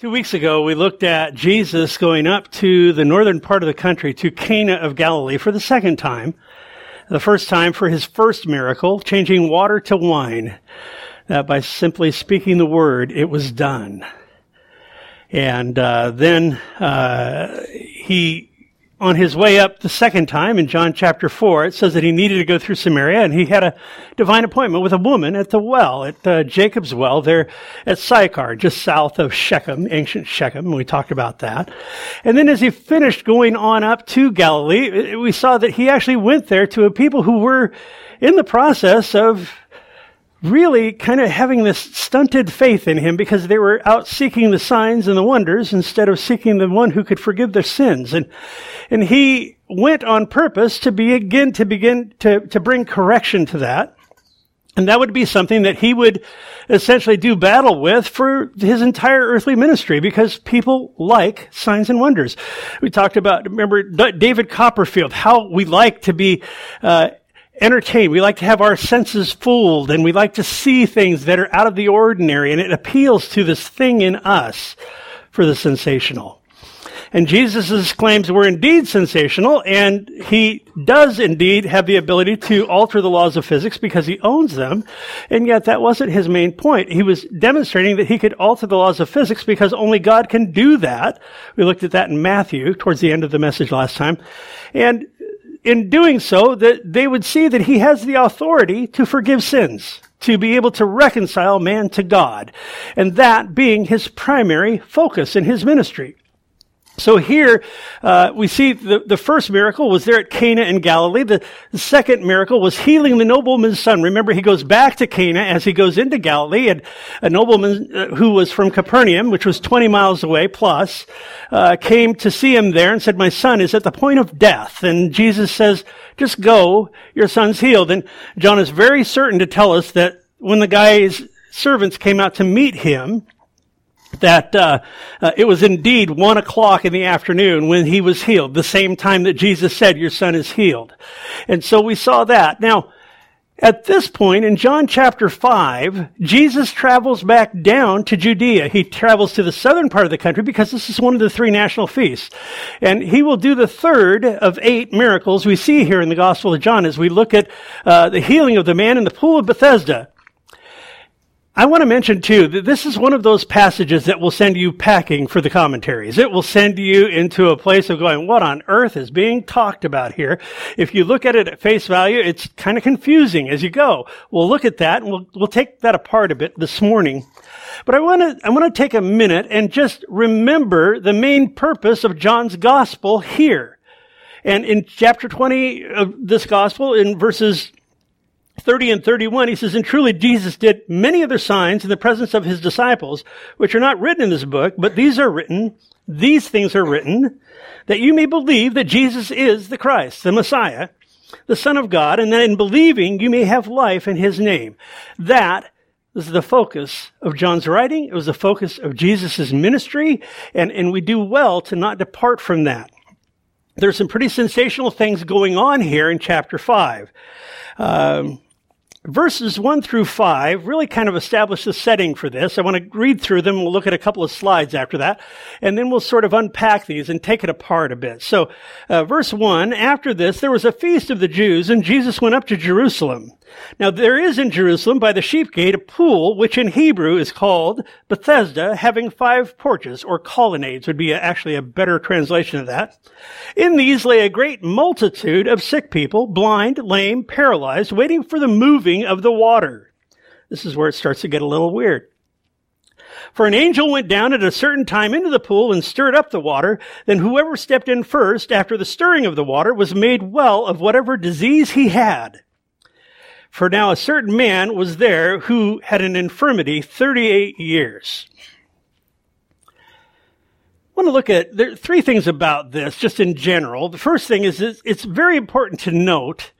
Two weeks ago, we looked at Jesus going up to the northern part of the country, to Cana of Galilee, for the second time. The first time for his first miracle, changing water to wine. That by simply speaking the word, it was done. And uh, then uh, he on his way up the second time in John chapter 4, it says that he needed to go through Samaria and he had a divine appointment with a woman at the well, at uh, Jacob's well there at Sychar, just south of Shechem, ancient Shechem. We talked about that. And then as he finished going on up to Galilee, we saw that he actually went there to a people who were in the process of really kind of having this stunted faith in him because they were out seeking the signs and the wonders instead of seeking the one who could forgive their sins. And, and he went on purpose to be again, to begin to, to bring correction to that. And that would be something that he would essentially do battle with for his entire earthly ministry because people like signs and wonders. We talked about, remember David Copperfield, how we like to be uh, entertained. We like to have our senses fooled and we like to see things that are out of the ordinary and it appeals to this thing in us for the sensational. And Jesus' claims were indeed sensational, and he does indeed have the ability to alter the laws of physics because he owns them, and yet that wasn't his main point. He was demonstrating that he could alter the laws of physics because only God can do that. We looked at that in Matthew towards the end of the message last time. And in doing so, that they would see that he has the authority to forgive sins, to be able to reconcile man to God, and that being his primary focus in his ministry. So here uh, we see the, the first miracle was there at Cana in Galilee. The, the, second miracle was healing the nobleman's son. Remember, he goes back to Cana as he goes into Galilee, and a nobleman uh, who was from Capernaum, which was 20 miles away plus, uh, came to see him there and said, "My son is at the point of death." And Jesus says, "Just go, your son's healed." And John is very certain to tell us that when the guy's servants came out to meet him, that uh, uh, it was indeed one o'clock in the afternoon when he was healed, the same time that Jesus said, "Your son is healed," and so we saw that. Now, at this point in John chapter five, Jesus travels back down to Judea. He travels to the southern part of the country because this is one of the three national feasts, and he will do the third of eight miracles we see here in the Gospel of John as we look at uh, the healing of the man in the pool of Bethesda. I want to mention too that this is one of those passages that will send you packing for the commentaries. It will send you into a place of going, what on earth is being talked about here? If you look at it at face value, it's kind of confusing as you go. We'll look at that and we'll, we'll take that apart a bit this morning. But I want to, I want to take a minute and just remember the main purpose of John's gospel here. And in chapter 20 of this gospel, in verses 30 and 31, he says, And truly Jesus did many other signs in the presence of his disciples, which are not written in this book, but these are written, these things are written, that you may believe that Jesus is the Christ, the Messiah, the Son of God, and that in believing you may have life in his name. That is the focus of John's writing. It was the focus of Jesus' ministry, and, and we do well to not depart from that. There's some pretty sensational things going on here in chapter 5. Um, verses 1 through 5 really kind of establish the setting for this. I want to read through them. We'll look at a couple of slides after that, and then we'll sort of unpack these and take it apart a bit. So, uh, verse 1, after this, there was a feast of the Jews, and Jesus went up to Jerusalem. Now there is in Jerusalem by the sheep gate a pool, which in Hebrew is called Bethesda, having five porches, or colonnades would be actually a better translation of that. In these lay a great multitude of sick people, blind, lame, paralyzed, waiting for the moving of the water. This is where it starts to get a little weird. For an angel went down at a certain time into the pool and stirred up the water. Then whoever stepped in first after the stirring of the water was made well of whatever disease he had. For now a certain man was there who had an infirmity 38 years. I want to look at there are three things about this, just in general. The first thing is it's very important to note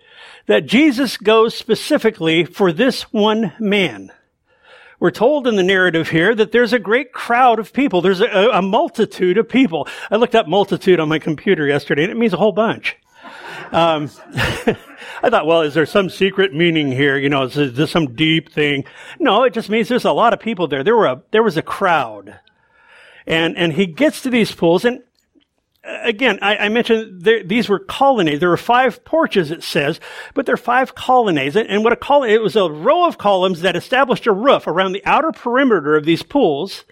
that Jesus goes specifically for this one man. We're told in the narrative here that there's a great crowd of people. There's a, a multitude of people. I looked up multitude on my computer yesterday and it means a whole bunch. Um, I thought, well, is there some secret meaning here? You know, is this some deep thing? No, it just means there's a lot of people there. There were a, there was a crowd. And, and he gets to these pools and again, I, I mentioned there, these were colonnades. There were five porches, it says, but there are five colonnades. And what a colonnade, it was a row of columns that established a roof around the outer perimeter of these pools.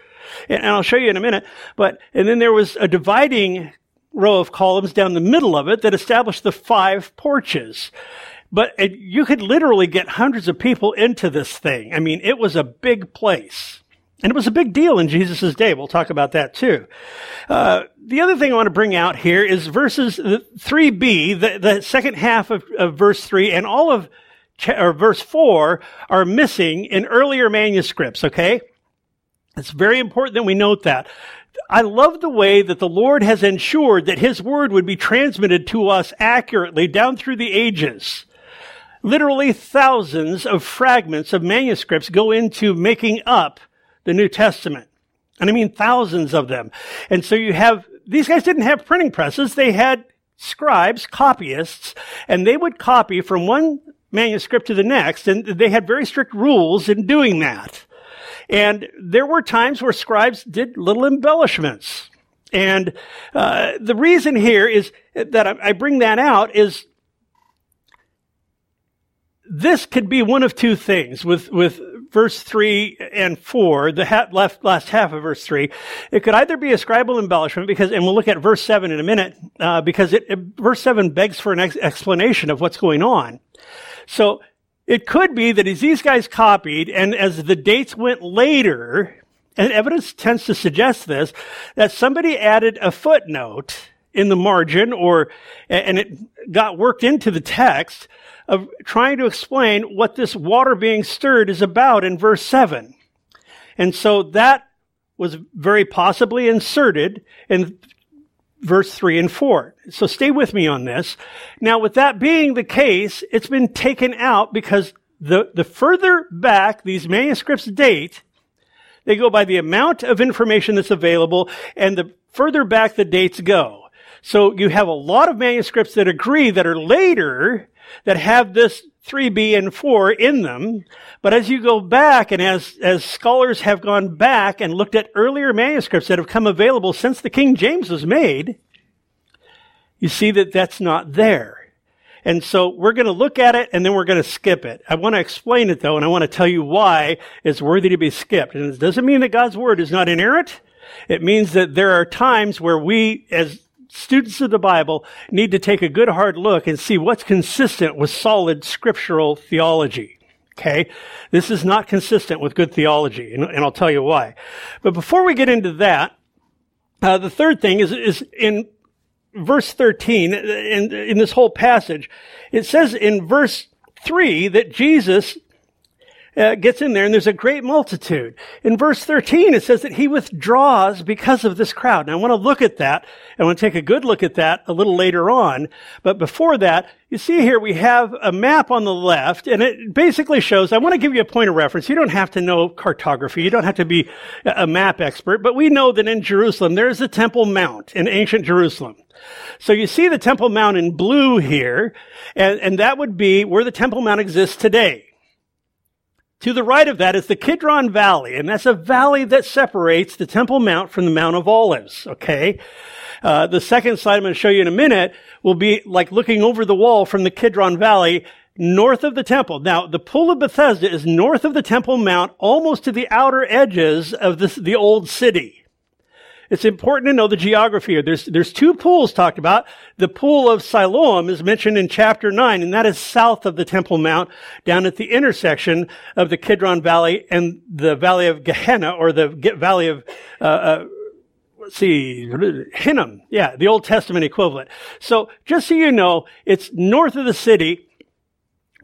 And I'll show you in a minute. But, and then there was a dividing row of columns down the middle of it that established the five porches. But it, you could literally get hundreds of people into this thing. I mean, it was a big place. And it was a big deal in Jesus' day. We'll talk about that too. Uh, the other thing I want to bring out here is verses 3b, the, the second half of, of, verse 3, and all of or verse 4 are missing in earlier manuscripts, okay? It's very important that we note that. I love the way that the Lord has ensured that His Word would be transmitted to us accurately down through the ages. Literally thousands of fragments of manuscripts go into making up the New Testament. And I mean thousands of them. And so you have, these guys didn't have printing presses. They had scribes, copyists, and they would copy from one manuscript to the next. And they had very strict rules in doing that. And there were times where scribes did little embellishments. And uh, the reason here is that I bring that out is this could be one of two things with, with verse 3 and 4, the ha- left, last half of verse 3. It could either be a scribal embellishment because, and we'll look at verse 7 in a minute, uh, because it, it, verse 7 begs for an ex- explanation of what's going on. So it could be that as these guys copied and as the dates went later, and evidence tends to suggest this, that somebody added a footnote in the margin or, and it got worked into the text of trying to explain what this water being stirred is about in verse 7. And so that was very possibly inserted in verse 3 and 4. So stay with me on this. Now, with that being the case, it's been taken out because the, the further back these manuscripts date, they go by the amount of information that's available, and the further back the dates go. So you have a lot of manuscripts that agree that are later that have this 3b and 4 in them. But as you go back and as, as scholars have gone back and looked at earlier manuscripts that have come available since the King James was made, you see that that's not there. And so we're going to look at it and then we're going to skip it. I want to explain it though, and I want to tell you why it's worthy to be skipped. And it doesn't mean that God's word is not inerrant. It means that there are times where we, as students of the Bible need to take a good hard look and see what's consistent with solid scriptural theology. Okay? This is not consistent with good theology, and, and I'll tell you why. But before we get into that, uh, the third thing is, is in verse 13, in, in this whole passage, it says in verse 3 that Jesus uh, gets in there and there's a great multitude. In verse 13, it says that he withdraws because of this crowd. Now I want to look at that. I want to take a good look at that a little later on. But before that, you see here we have a map on the left and it basically shows, I want to give you a point of reference. You don't have to know cartography. You don't have to be a map expert, but we know that in Jerusalem, there's a Temple Mount in ancient Jerusalem. So you see the Temple Mount in blue here, and, and that would be where the Temple Mount exists today. To the right of that is the Kidron Valley, and that's a valley that separates the Temple Mount from the Mount of Olives, okay? Uh, the second slide I'm going to show you in a minute will be like looking over the wall from the Kidron Valley north of the temple. Now, the Pool of Bethesda is north of the Temple Mount, almost to the outer edges of this, the old city. It's important to know the geography here. There's, there's two pools talked about. The pool of Siloam is mentioned in chapter 9, and that is south of the Temple Mount, down at the intersection of the Kidron Valley and the Valley of Gehenna, or the Valley of, uh, uh, let's see, Hinnom. Yeah, the Old Testament equivalent. So just so you know, it's north of the city,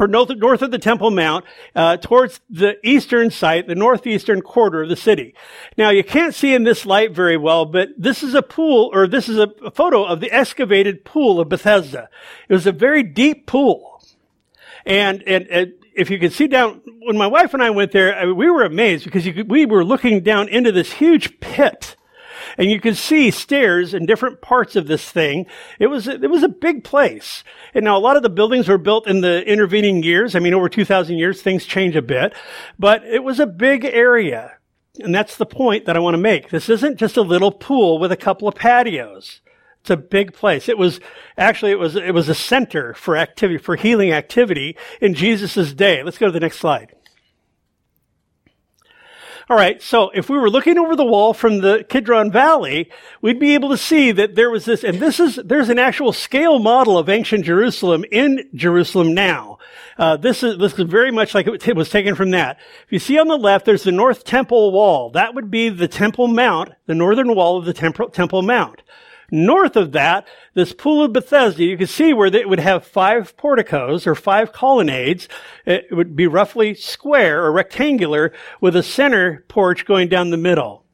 or north, north of the Temple Mount, uh, towards the eastern site, the northeastern quarter of the city. Now, you can't see in this light very well, but this is a pool, or this is a photo of the excavated pool of Bethesda. It was a very deep pool. And, and, and if you could see down, when my wife and I went there, we were amazed because could, we were looking down into this huge pit and you could see stairs in different parts of this thing. It was, it was a big place. And now a lot of the buildings were built in the intervening years. I mean, over 2,000 years, things change a bit, but it was a big area. And that's the point that I want to make. This isn't just a little pool with a couple of patios. It's a big place. It was actually it was it was a center for activity for healing activity in Jesus' day. Let's go to the next slide. All right, so if we were looking over the wall from the Kidron Valley, we'd be able to see that there was this, and this is, there's an actual scale model of ancient Jerusalem in Jerusalem now. Uh, this is this is very much like it was taken from that. If you see on the left, there's the North Temple Wall. That would be the Temple Mount, the northern wall of the Temple, Temple Mount. North of that, this pool of Bethesda, you can see where it would have five porticos or five colonnades. It would be roughly square or rectangular with a center porch going down the middle.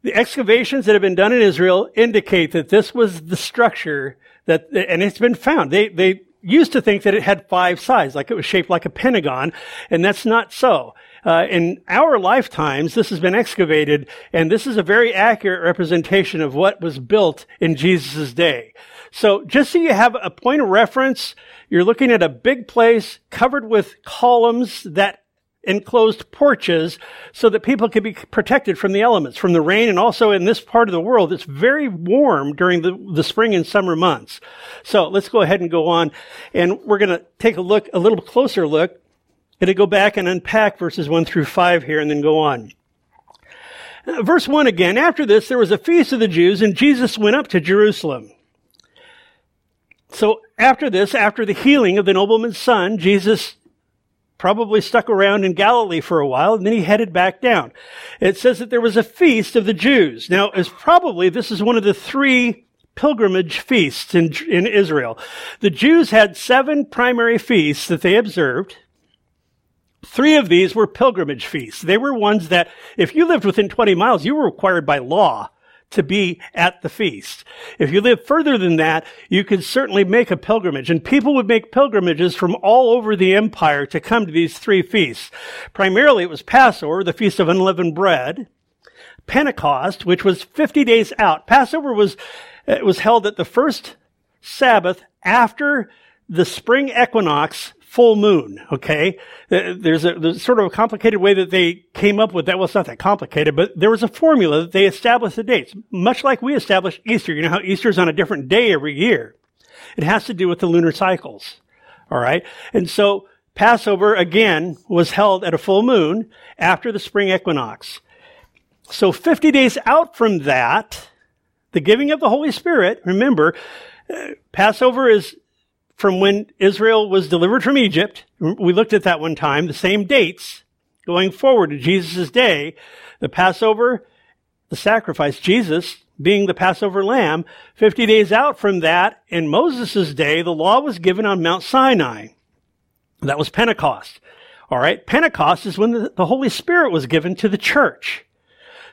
The excavations that have been done in Israel indicate that this was the structure that, and it's been found. They, they used to think that it had five sides, like it was shaped like a pentagon, and that's not so. Uh, in our lifetimes, this has been excavated, and this is a very accurate representation of what was built in Jesus' day. So just so you have a point of reference, you're looking at a big place covered with columns that enclosed porches so that people could be protected from the elements, from the rain, and also in this part of the world, it's very warm during the, the spring and summer months. So let's go ahead and go on, and we're going to take a look, a little closer look going to go back and unpack verses 1 through 5 here and then go on. Verse 1 again, after this there was a feast of the Jews and Jesus went up to Jerusalem. So after this, after the healing of the nobleman's son, Jesus probably stuck around in Galilee for a while and then he headed back down. It says that there was a feast of the Jews. Now, as probably this is one of the three pilgrimage feasts in, in Israel. The Jews had seven primary feasts that they observed. Three of these were pilgrimage feasts. They were ones that, if you lived within 20 miles, you were required by law to be at the feast. If you lived further than that, you could certainly make a pilgrimage. And people would make pilgrimages from all over the empire to come to these three feasts. Primarily it was Passover, the Feast of Unleavened Bread, Pentecost, which was 50 days out. Passover was, it was held at the first Sabbath after the spring equinox full moon. Okay, there's a there's sort of a complicated way that they came up with that. Well, it's not that complicated, but there was a formula that they established the dates, much like we established Easter. You know how Easter is on a different day every year. It has to do with the lunar cycles. All right, and so Passover again was held at a full moon after the spring equinox. So 50 days out from that, the giving of the Holy Spirit, remember, uh, Passover is from when Israel was delivered from Egypt. We looked at that one time, the same dates going forward to Jesus' day. The Passover, the sacrifice, Jesus being the Passover lamb, 50 days out from that, in Moses' day, the law was given on Mount Sinai. That was Pentecost. All right. Pentecost is when the, the Holy Spirit was given to the church.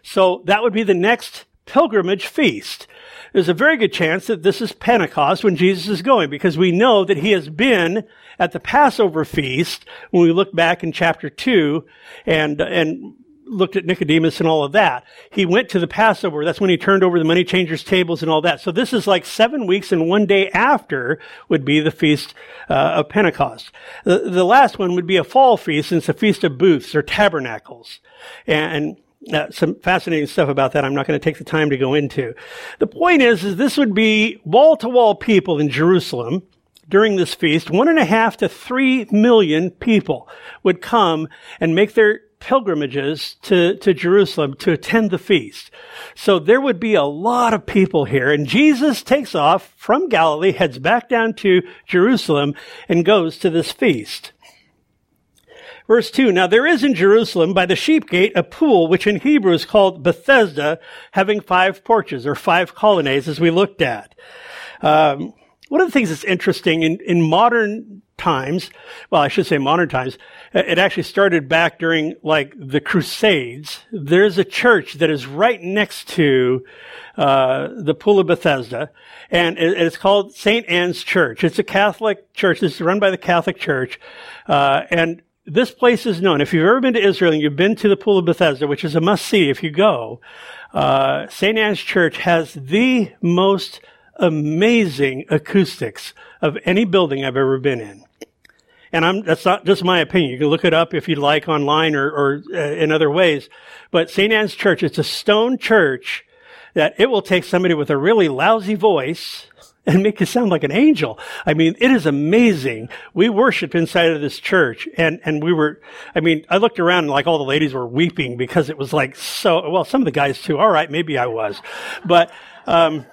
So that would be the next pilgrimage feast there's a very good chance that this is Pentecost when Jesus is going because we know that he has been at the Passover feast when we look back in chapter 2 and, and looked at Nicodemus and all of that. He went to the Passover. That's when he turned over the money changers' tables and all that. So this is like seven weeks and one day after would be the feast uh, of Pentecost. The, the last one would be a fall feast, and it's a feast of booths or tabernacles. And uh, some fascinating stuff about that I'm not going to take the time to go into. The point is, is this would be wall to wall people in Jerusalem during this feast. One and a half to three million people would come and make their pilgrimages to, to Jerusalem to attend the feast. So there would be a lot of people here and Jesus takes off from Galilee, heads back down to Jerusalem and goes to this feast. Verse 2, Now there is in Jerusalem by the sheep gate a pool, which in Hebrew is called Bethesda, having five porches or five colonnades, as we looked at. Um, one of the things that's interesting in, in modern times, well, I should say modern times, it actually started back during like the Crusades. There's a church that is right next to uh, the Pool of Bethesda, and it's called St. Anne's Church. It's a Catholic church. Is run by the Catholic Church, uh, and this place is known. If you've ever been to Israel and you've been to the Pool of Bethesda, which is a must see if you go, uh, St. Anne's Church has the most amazing acoustics of any building I've ever been in. And I'm, that's not just my opinion. You can look it up if you'd like online or, or uh, in other ways. But St. Anne's Church, it's a stone church that it will take somebody with a really lousy voice and make you sound like an angel. I mean, it is amazing. We worship inside of this church and, and we were, I mean, I looked around and like all the ladies were weeping because it was like so, well, some of the guys too. All right. Maybe I was, but, um,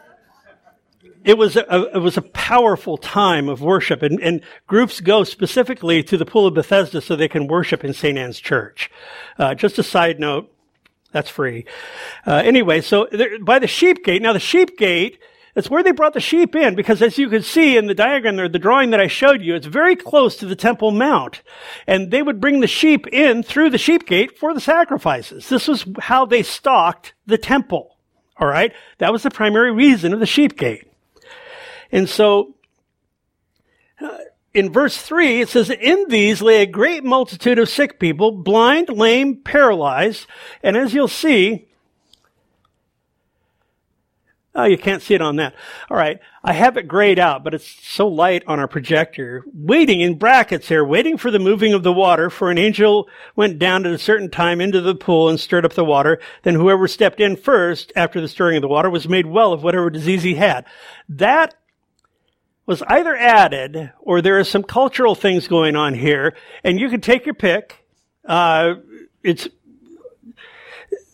it was a, it was a powerful time of worship and, and, groups go specifically to the pool of Bethesda so they can worship in St. Anne's church. Uh, just a side note. That's free. Uh, anyway, so there, by the sheep gate, now the sheep gate it's where they brought the sheep in because as you can see in the diagram there, the drawing that I showed you, it's very close to the Temple Mount. And they would bring the sheep in through the sheep gate for the sacrifices. This was how they stocked the temple. All right. That was the primary reason of the sheep gate. And so, uh, in verse 3, it says, In these lay a great multitude of sick people, blind, lame, paralyzed. And as you'll see, Oh, you can't see it on that. All right. I have it grayed out, but it's so light on our projector. Waiting in brackets here, waiting for the moving of the water, for an angel went down at a certain time into the pool and stirred up the water. Then whoever stepped in first after the stirring of the water was made well of whatever disease he had. That was either added or there are some cultural things going on here, and you can take your pick. Uh, it's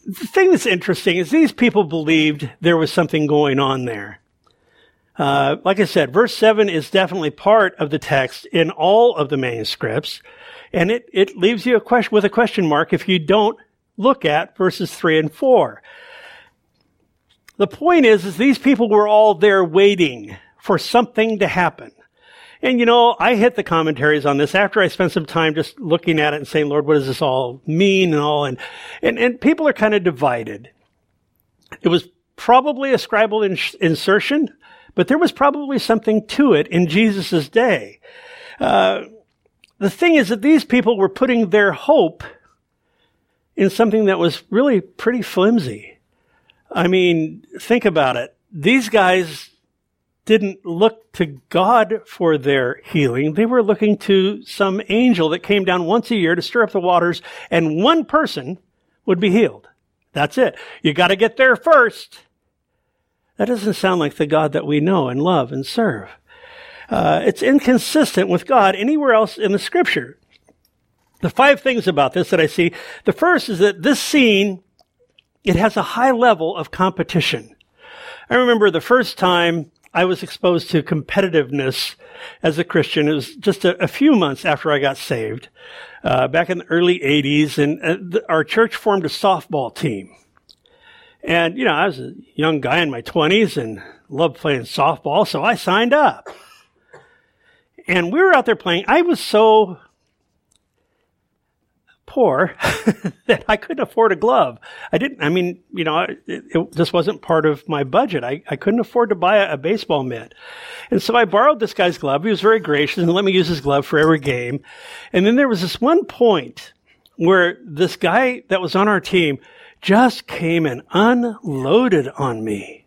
the thing that's interesting is these people believed there was something going on there. Uh, like I said, verse 7 is definitely part of the text in all of the manuscripts, and it, it leaves you a question, with a question mark if you don't look at verses 3 and 4. The point is, is these people were all there waiting for something to happen. And you know, I hit the commentaries on this after I spent some time just looking at it and saying, Lord, what does this all mean and all? And, and, and people are kind of divided. It was probably a scribal insertion, but there was probably something to it in Jesus' day. Uh, the thing is that these people were putting their hope in something that was really pretty flimsy. I mean, think about it. These guys didn't look to God for their healing. They were looking to some angel that came down once a year to stir up the waters and one person would be healed. That's it. You got to get there first. That doesn't sound like the God that we know and love and serve. Uh, it's inconsistent with God anywhere else in the scripture. The five things about this that I see. The first is that this scene, it has a high level of competition. I remember the first time I was exposed to competitiveness as a Christian. It was just a, a few months after I got saved, uh, back in the early 80s, and uh, the, our church formed a softball team. And, you know, I was a young guy in my 20s and loved playing softball, so I signed up. And we were out there playing. I was so poor that I couldn't afford a glove. I didn't, I mean, you know, it, it, this wasn't part of my budget. I, I couldn't afford to buy a, a, baseball mitt. And so I borrowed this guy's glove. He was very gracious and let me use his glove for every game. And then there was this one point where this guy that was on our team just came and unloaded on me.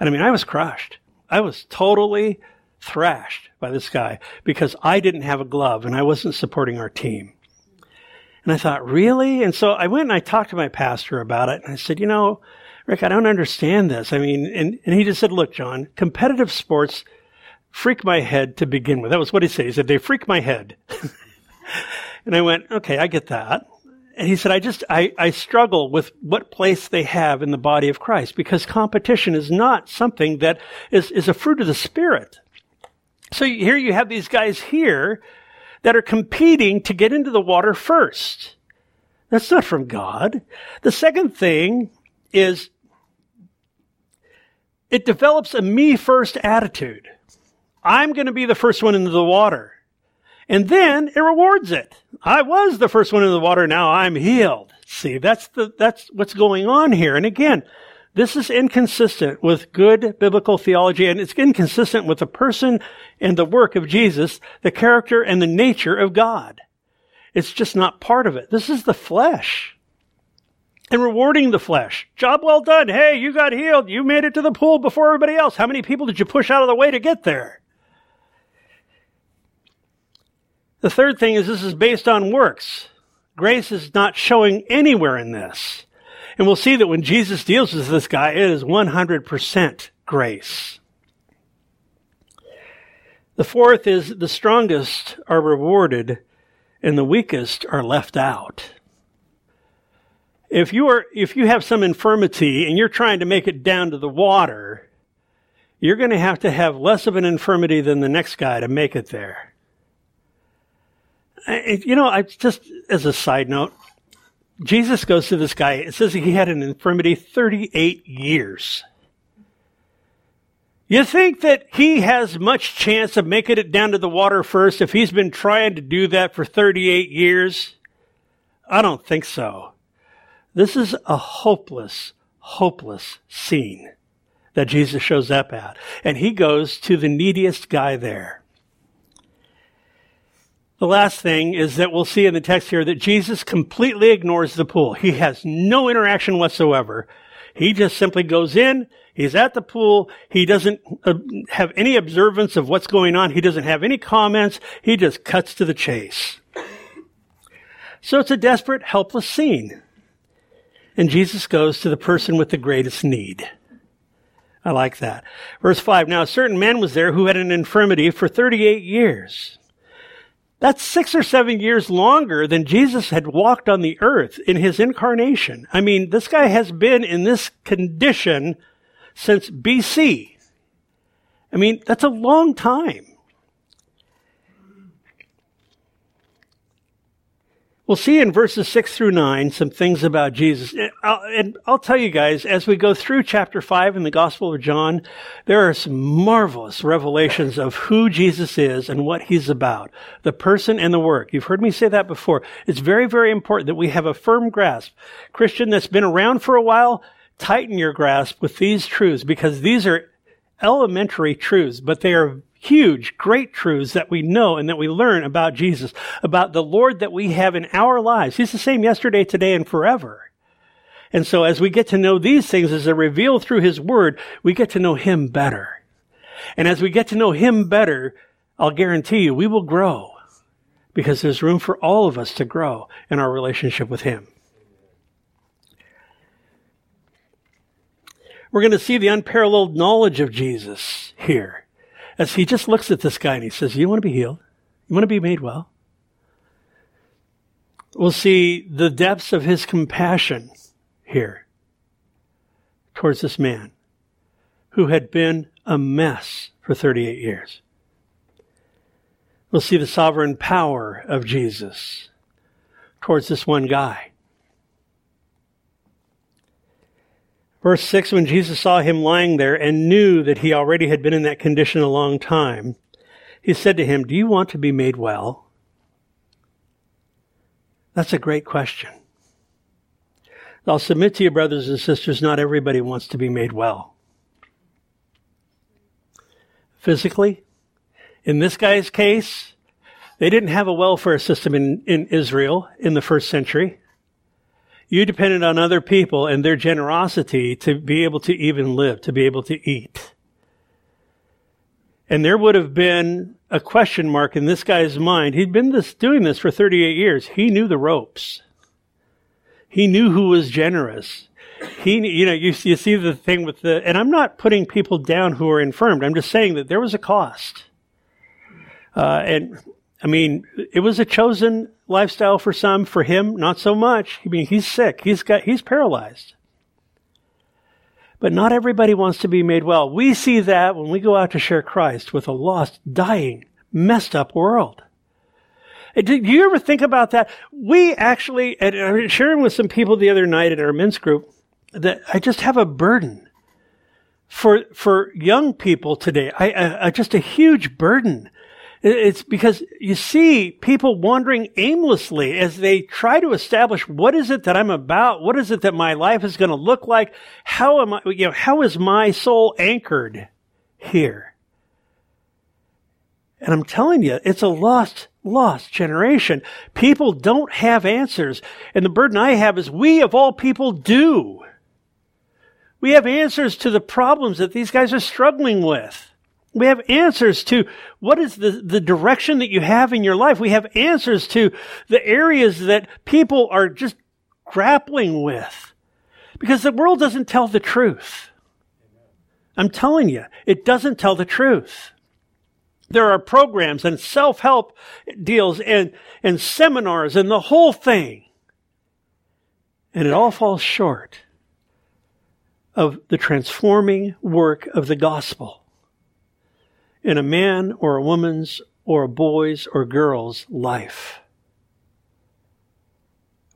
And I mean, I was crushed. I was totally thrashed by this guy because I didn't have a glove and I wasn't supporting our team. And I thought, really? And so I went and I talked to my pastor about it. And I said, you know, Rick, I don't understand this. I mean, and, and he just said, look, John, competitive sports freak my head to begin with. That was what he said. He said, they freak my head. and I went, okay, I get that. And he said, I just, I, I struggle with what place they have in the body of Christ because competition is not something that is, is a fruit of the Spirit. So here you have these guys here that are competing to get into the water first. That's not from God. The second thing is it develops a me first attitude. I'm going to be the first one into the water. And then it rewards it. I was the first one in the water. Now I'm healed. See, that's the, that's what's going on here. And again, this is inconsistent with good biblical theology, and it's inconsistent with the person and the work of Jesus, the character and the nature of God. It's just not part of it. This is the flesh. And rewarding the flesh. Job well done. Hey, you got healed. You made it to the pool before everybody else. How many people did you push out of the way to get there? The third thing is this is based on works. Grace is not showing anywhere in this. And we'll see that when Jesus deals with this guy, it is 100% grace. The fourth is the strongest are rewarded and the weakest are left out. If you are, if you have some infirmity and you're trying to make it down to the water, you're going to have to have less of an infirmity than the next guy to make it there. You know, I just, as a side note, Jesus goes to this guy. It says he had an infirmity 38 years. You think that he has much chance of making it down to the water first if he's been trying to do that for 38 years? I don't think so. This is a hopeless, hopeless scene that Jesus shows up at. And he goes to the neediest guy there. The last thing is that we'll see in the text here that Jesus completely ignores the pool. He has no interaction whatsoever. He just simply goes in, He's at the pool. He doesn't uh, have any observance of what's going on. He doesn't have any comments. He just cuts to the chase. So it's a desperate, helpless scene. And Jesus goes to the person with the greatest need. I like that. Verse 5 Now a certain man was there who had an infirmity for 38 years. That's six or seven years longer than Jesus had walked on the earth in his incarnation. I mean, this guy has been in this condition since BC. I mean, that's a long time. We'll see in verses 6 through 9 some things about Jesus. And I'll tell you guys, as we go through chapter 5 in the Gospel of John, there are some marvelous revelations of who Jesus is and what he's about. The person and the work. You've heard me say that before. It's very, very important that we have a firm grasp. Christian that's been around for a while, tighten your grasp with these truths because these are elementary truths, but they are huge, great truths that we know and that we learn about Jesus, about the Lord that we have in our lives. He's the same yesterday, today, and forever. And so as we get to know these things as they're revealed through His Word, we get to know Him better. And as we get to know Him better, I'll guarantee you we will grow because there's room for all of us to grow in our relationship with Him. We're going to see the unparalleled knowledge of Jesus here as he just looks at this guy and he says, You want to be healed? You want to be made well? We'll see the depths of his compassion here towards this man who had been a mess for 38 years. We'll see the sovereign power of Jesus towards this one guy Verse 6 When Jesus saw him lying there and knew that he already had been in that condition a long time, he said to him, Do you want to be made well? That's a great question. I'll submit to you, brothers and sisters, not everybody wants to be made well. Physically, in this guy's case, they didn't have a welfare system in, in Israel in the first century. You depended on other people and their generosity to be able to even live, to be able to eat. And there would have been a question mark in this guy's mind. He'd been this, doing this for 38 years. He knew the ropes. He knew who was generous. He, you know, you, you see the thing with the, and I'm not putting people down who are infirmed. I'm just saying that there was a cost. Uh, and I mean, it was a chosen lifestyle for some. For him, not so much. I mean, he's sick. He's got, he's paralyzed. But not everybody wants to be made well. We see that when we go out to share Christ with a lost, dying, messed up world. Do you ever think about that? We actually, and I was sharing with some people the other night at our men's group, that I just have a burden for for young people today. I, I, I just a huge burden it's because you see people wandering aimlessly as they try to establish what is it that I'm about? What is it that my life is going to look like? How am I, you know, how is my soul anchored here? And I'm telling you, it's a lost, lost generation. People don't have answers. And the burden I have is we of all people do. We have answers to the problems that these guys are struggling with. We have answers to what is the, the direction that you have in your life. We have answers to the areas that people are just grappling with. Because the world doesn't tell the truth. I'm telling you, it doesn't tell the truth. There are programs and self-help deals and, and seminars and the whole thing. And it all falls short of the transforming work of the gospel in a man or a woman's or a boy's or girl's life.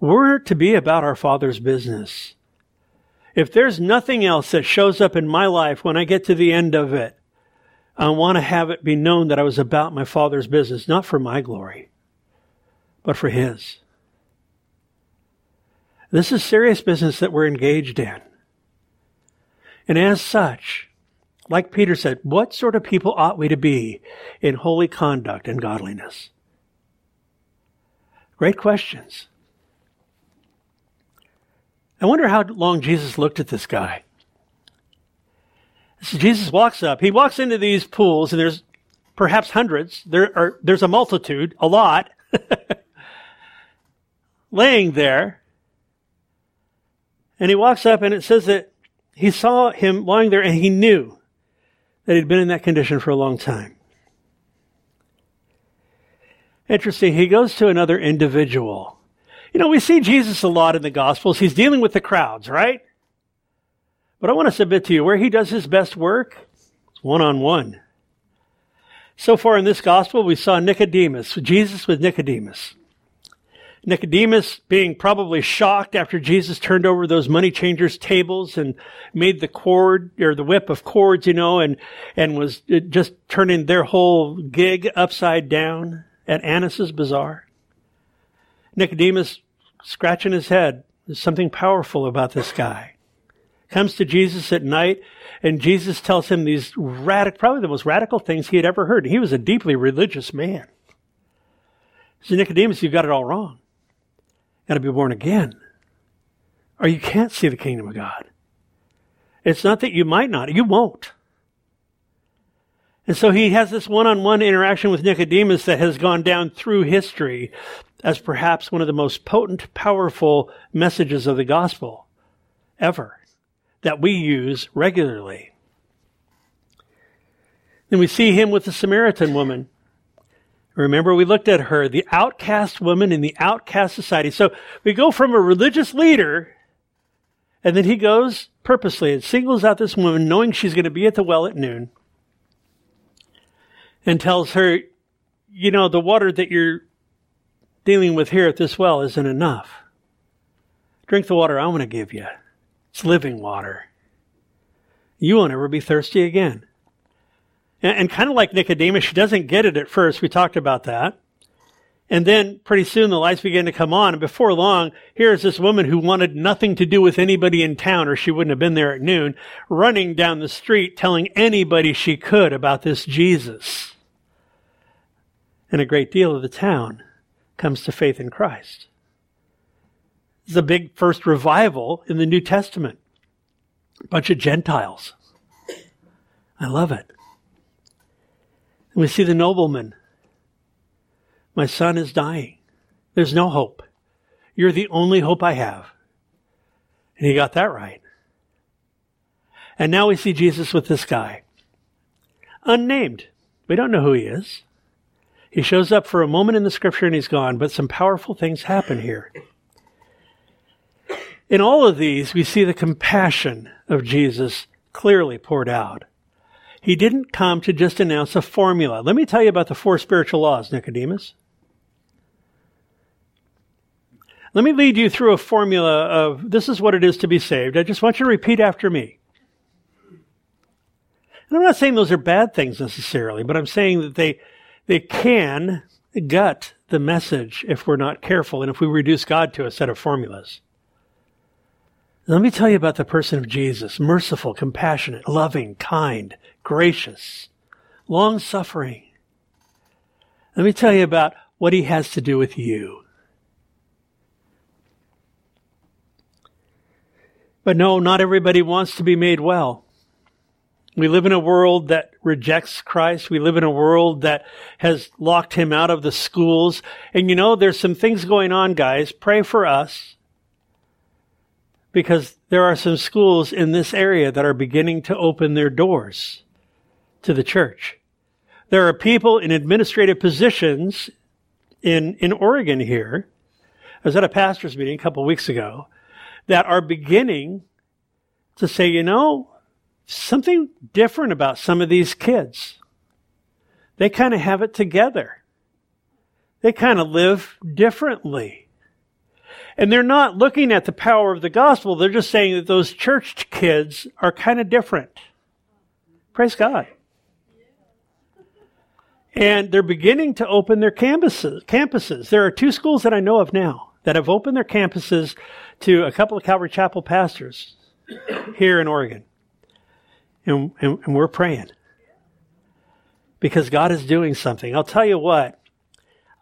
We're to be about our Father's business. If there's nothing else that shows up in my life when I get to the end of it, I want to have it be known that I was about my Father's business, not for my glory, but for His. This is serious business that we're engaged in. And as such, like Peter said, what sort of people ought we to be in holy conduct and godliness? Great questions. I wonder how long Jesus looked at this guy. So Jesus walks up. He walks into these pools, and there's perhaps hundreds. There are, there's a multitude, a lot, laying there. And he walks up, and it says that he saw him lying there, and he knew that he'd been in that condition for a long time. Interesting. He goes to another individual. You know, we see Jesus a lot in the Gospels. He's dealing with the crowds, right? But I want to submit to you where he does his best work, it's one on one. So far in this gospel, we saw Nicodemus, Jesus with Nicodemus. Nicodemus being probably shocked after Jesus turned over those money changers' tables and made the cord or the whip of cords, you know, and, and was just turning their whole gig upside down at Annas's bazaar. Nicodemus scratching his head. There's something powerful about this guy comes to Jesus at night, and Jesus tells him these radical, probably the most radical things he had ever heard. He was a deeply religious man. Said, Nicodemus, you've got it all wrong. Got to be born again, or you can't see the kingdom of God. It's not that you might not, you won't. And so he has this one-on-one interaction with Nicodemus that has gone down through history as perhaps one of the most potent, powerful messages of the gospel ever that we use regularly. Then we see him with the Samaritan woman. Remember, we looked at her, the outcast woman in the outcast society. So we go from a religious leader, and then he goes purposely and singles out this woman, knowing she's going to be at the well at noon, and tells her, you know, the water that you're dealing with here at this well isn't enough. Drink the water I'm going to give you. It's living water. You won't ever be thirsty again. And, and kind of like Nicodemus, she doesn't get it at first. We talked about that. And then pretty soon the lights begin to come on. And before long, here's this woman who wanted nothing to do with anybody in town, or she wouldn't have been there at noon, running down the street telling anybody she could about this Jesus. And a great deal of the town comes to faith in Christ is a big first revival in the New Testament. A bunch of Gentiles. I love it. And we see the nobleman. My son is dying. There's no hope. You're the only hope I have. And he got that right. And now we see Jesus with this guy. Unnamed. We don't know who he is. He shows up for a moment in the scripture and he's gone, but some powerful things happen here. In all of these, we see the compassion of Jesus clearly poured out. He didn't come to just announce a formula. Let me tell you about the four spiritual laws, Nicodemus. Let me lead you through a formula of this is what it is to be saved. I just want you to repeat after me. And I'm not saying those are bad things necessarily, but I'm saying that they, they can gut the message if we're not careful and if we reduce God to a set of formulas. Let me tell you about the person of Jesus merciful, compassionate, loving, kind, gracious, long suffering. Let me tell you about what he has to do with you. But no, not everybody wants to be made well. We live in a world that rejects Christ. We live in a world that has locked him out of the schools. And you know, there's some things going on, guys. Pray for us. Because there are some schools in this area that are beginning to open their doors to the church. There are people in administrative positions in, in Oregon here. I was at a pastor's meeting a couple of weeks ago that are beginning to say, you know, something different about some of these kids. They kind of have it together. They kind of live differently. And they're not looking at the power of the gospel. They're just saying that those church kids are kind of different. Praise God. And they're beginning to open their campuses, campuses. There are two schools that I know of now that have opened their campuses to a couple of Calvary Chapel pastors here in Oregon. And, and, and we're praying because God is doing something. I'll tell you what,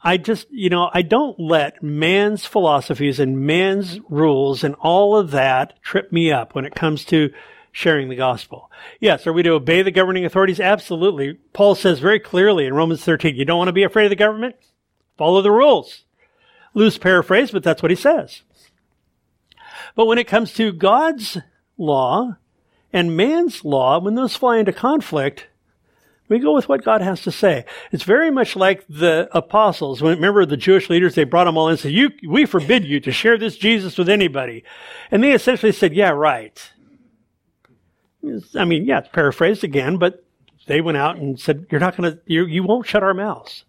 I just, you know, I don't let man's philosophies and man's rules and all of that trip me up when it comes to sharing the gospel. Yes, are we to obey the governing authorities? Absolutely. Paul says very clearly in Romans 13, you don't want to be afraid of the government? Follow the rules. Loose paraphrase, but that's what he says. But when it comes to God's law and man's law, when those fly into conflict, we go with what God has to say. It's very much like the apostles. Remember the Jewish leaders, they brought them all in and said, you, we forbid you to share this Jesus with anybody. And they essentially said, yeah, right. I mean, yeah, it's paraphrased again, but they went out and said, you're not going to, you, you won't shut our mouths.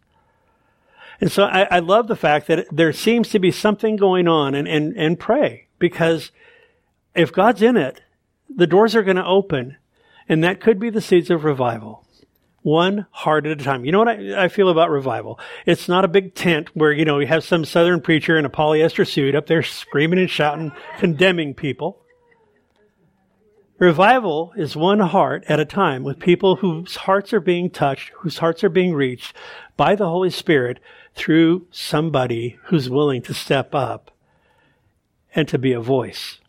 And so I, I love the fact that there seems to be something going on and, and, and pray because if God's in it, the doors are going to open, and that could be the seeds of revival. One heart at a time. You know what I, I, feel about revival? It's not a big tent where, you know, you have some southern preacher in a polyester suit up there screaming and shouting, condemning people. Revival is one heart at a time with people whose hearts are being touched, whose hearts are being reached by the Holy Spirit through somebody who's willing to step up and to be a voice.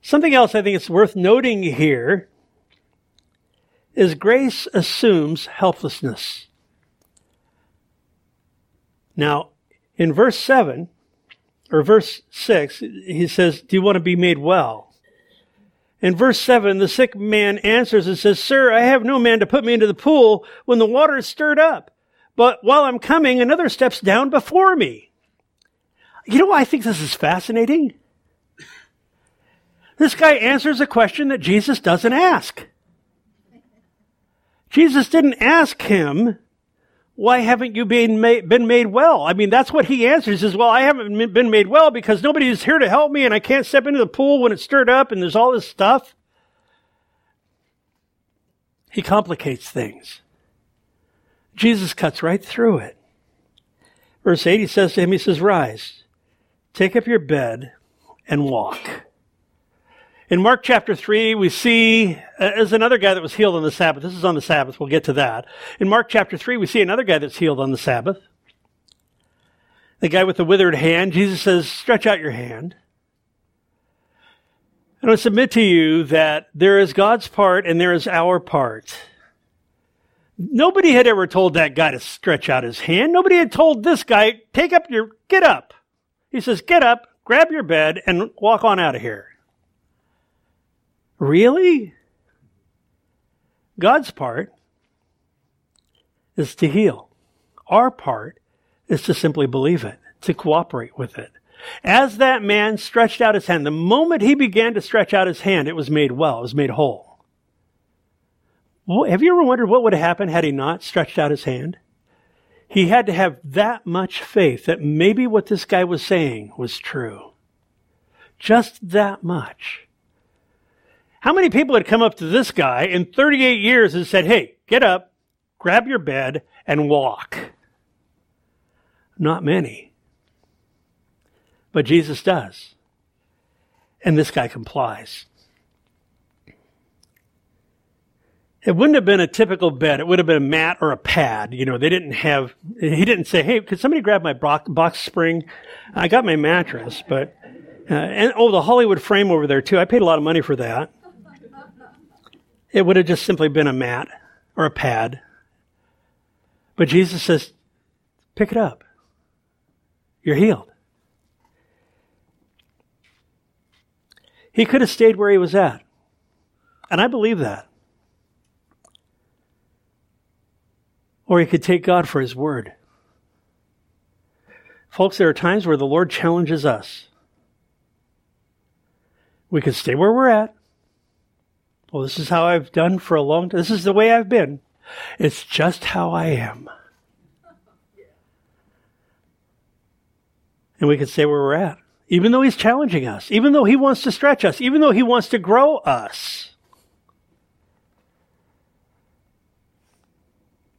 Something else I think it's worth noting here is grace assumes helplessness. Now, in verse 7, or verse 6, he says, Do you want to be made well? In verse 7, the sick man answers and says, Sir, I have no man to put me into the pool when the water is stirred up. But while I'm coming, another steps down before me. You know I think this is fascinating? This guy answers a question that Jesus doesn't ask. Jesus didn't ask him, why haven't you been made, been made well? I mean, that's what he answers is, well, I haven't been made well because nobody's here to help me and I can't step into the pool when it's stirred up and there's all this stuff. He complicates things. Jesus cuts right through it. Verse 8, he says to him, he says, rise, take up your bed and walk. In Mark chapter 3, we see, uh, as another guy that was healed on the Sabbath. This is on the Sabbath. We'll get to that. In Mark chapter 3, we see another guy that's healed on the Sabbath. The guy with the withered hand. Jesus says, stretch out your hand. And I submit to you that there is God's part and there is our part. Nobody had ever told that guy to stretch out his hand. Nobody had told this guy, take up your, get up. He says, get up, grab your bed, and walk on out of here. Really? God's part is to heal. Our part is to simply believe it, to cooperate with it. As that man stretched out his hand, the moment he began to stretch out his hand, it was made well, it was made whole. Have you ever wondered what would have happened had he not stretched out his hand? He had to have that much faith that maybe what this guy was saying was true. Just that much. How many people had come up to this guy in 38 years and said, Hey, get up, grab your bed, and walk? Not many. But Jesus does. And this guy complies. It wouldn't have been a typical bed. It would have been a mat or a pad. You know, they didn't have, he didn't say, Hey, could somebody grab my box spring? I got my mattress, but Uh, and oh, the Hollywood frame over there too. I paid a lot of money for that. It would have just simply been a mat or a pad. But Jesus says, pick it up. You're healed. He could have stayed where he was at. And I believe that. Or he could take God for his word. Folks, there are times where the Lord challenges us. We could stay where we're at. Well, this is how I've done for a long time. This is the way I've been. It's just how I am. And we can stay where we're at. Even though he's challenging us, even though he wants to stretch us, even though he wants to grow us.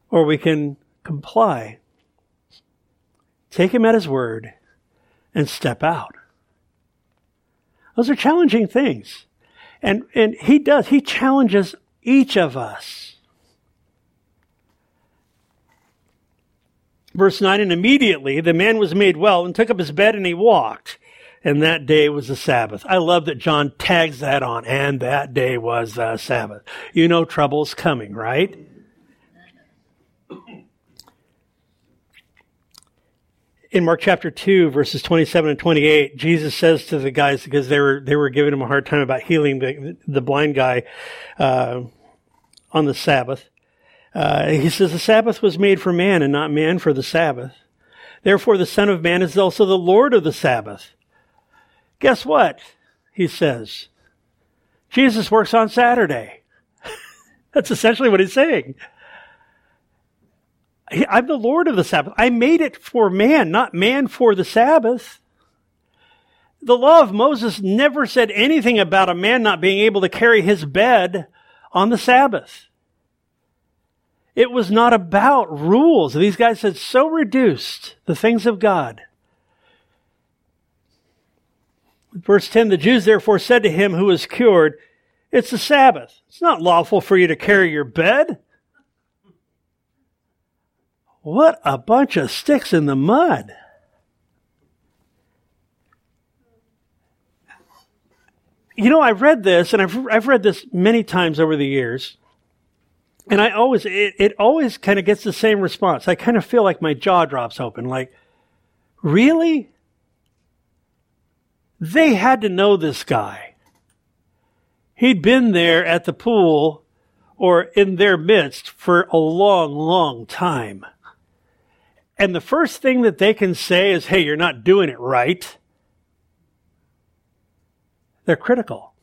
Or we can comply, take him at his word, and step out. Those are challenging things. And, and he does, he challenges each of us. Verse 9, and immediately the man was made well and took up his bed and he walked. And that day was the Sabbath. I love that John tags that on. And that day was the Sabbath. You know trouble's coming, right? In Mark chapter 2, verses 27 and 28, Jesus says to the guys, because they were, they were giving him a hard time about healing the, the blind guy, uh, on the Sabbath. Uh, he says, the Sabbath was made for man and not man for the Sabbath. Therefore, the Son of Man is also the Lord of the Sabbath. Guess what? He says, Jesus works on Saturday. That's essentially what he's saying. I'm the Lord of the Sabbath. I made it for man, not man for the Sabbath. The law of Moses never said anything about a man not being able to carry his bed on the Sabbath. It was not about rules. These guys had so reduced the things of God. Verse 10 The Jews therefore said to him who was cured, It's the Sabbath. It's not lawful for you to carry your bed. What a bunch of sticks in the mud. You know, I've read this, and I've, I've read this many times over the years, and I always, it, it always kind of gets the same response. I kind of feel like my jaw drops open, like, really? They had to know this guy. He'd been there at the pool or in their midst for a long, long time. And the first thing that they can say is, hey, you're not doing it right. They're critical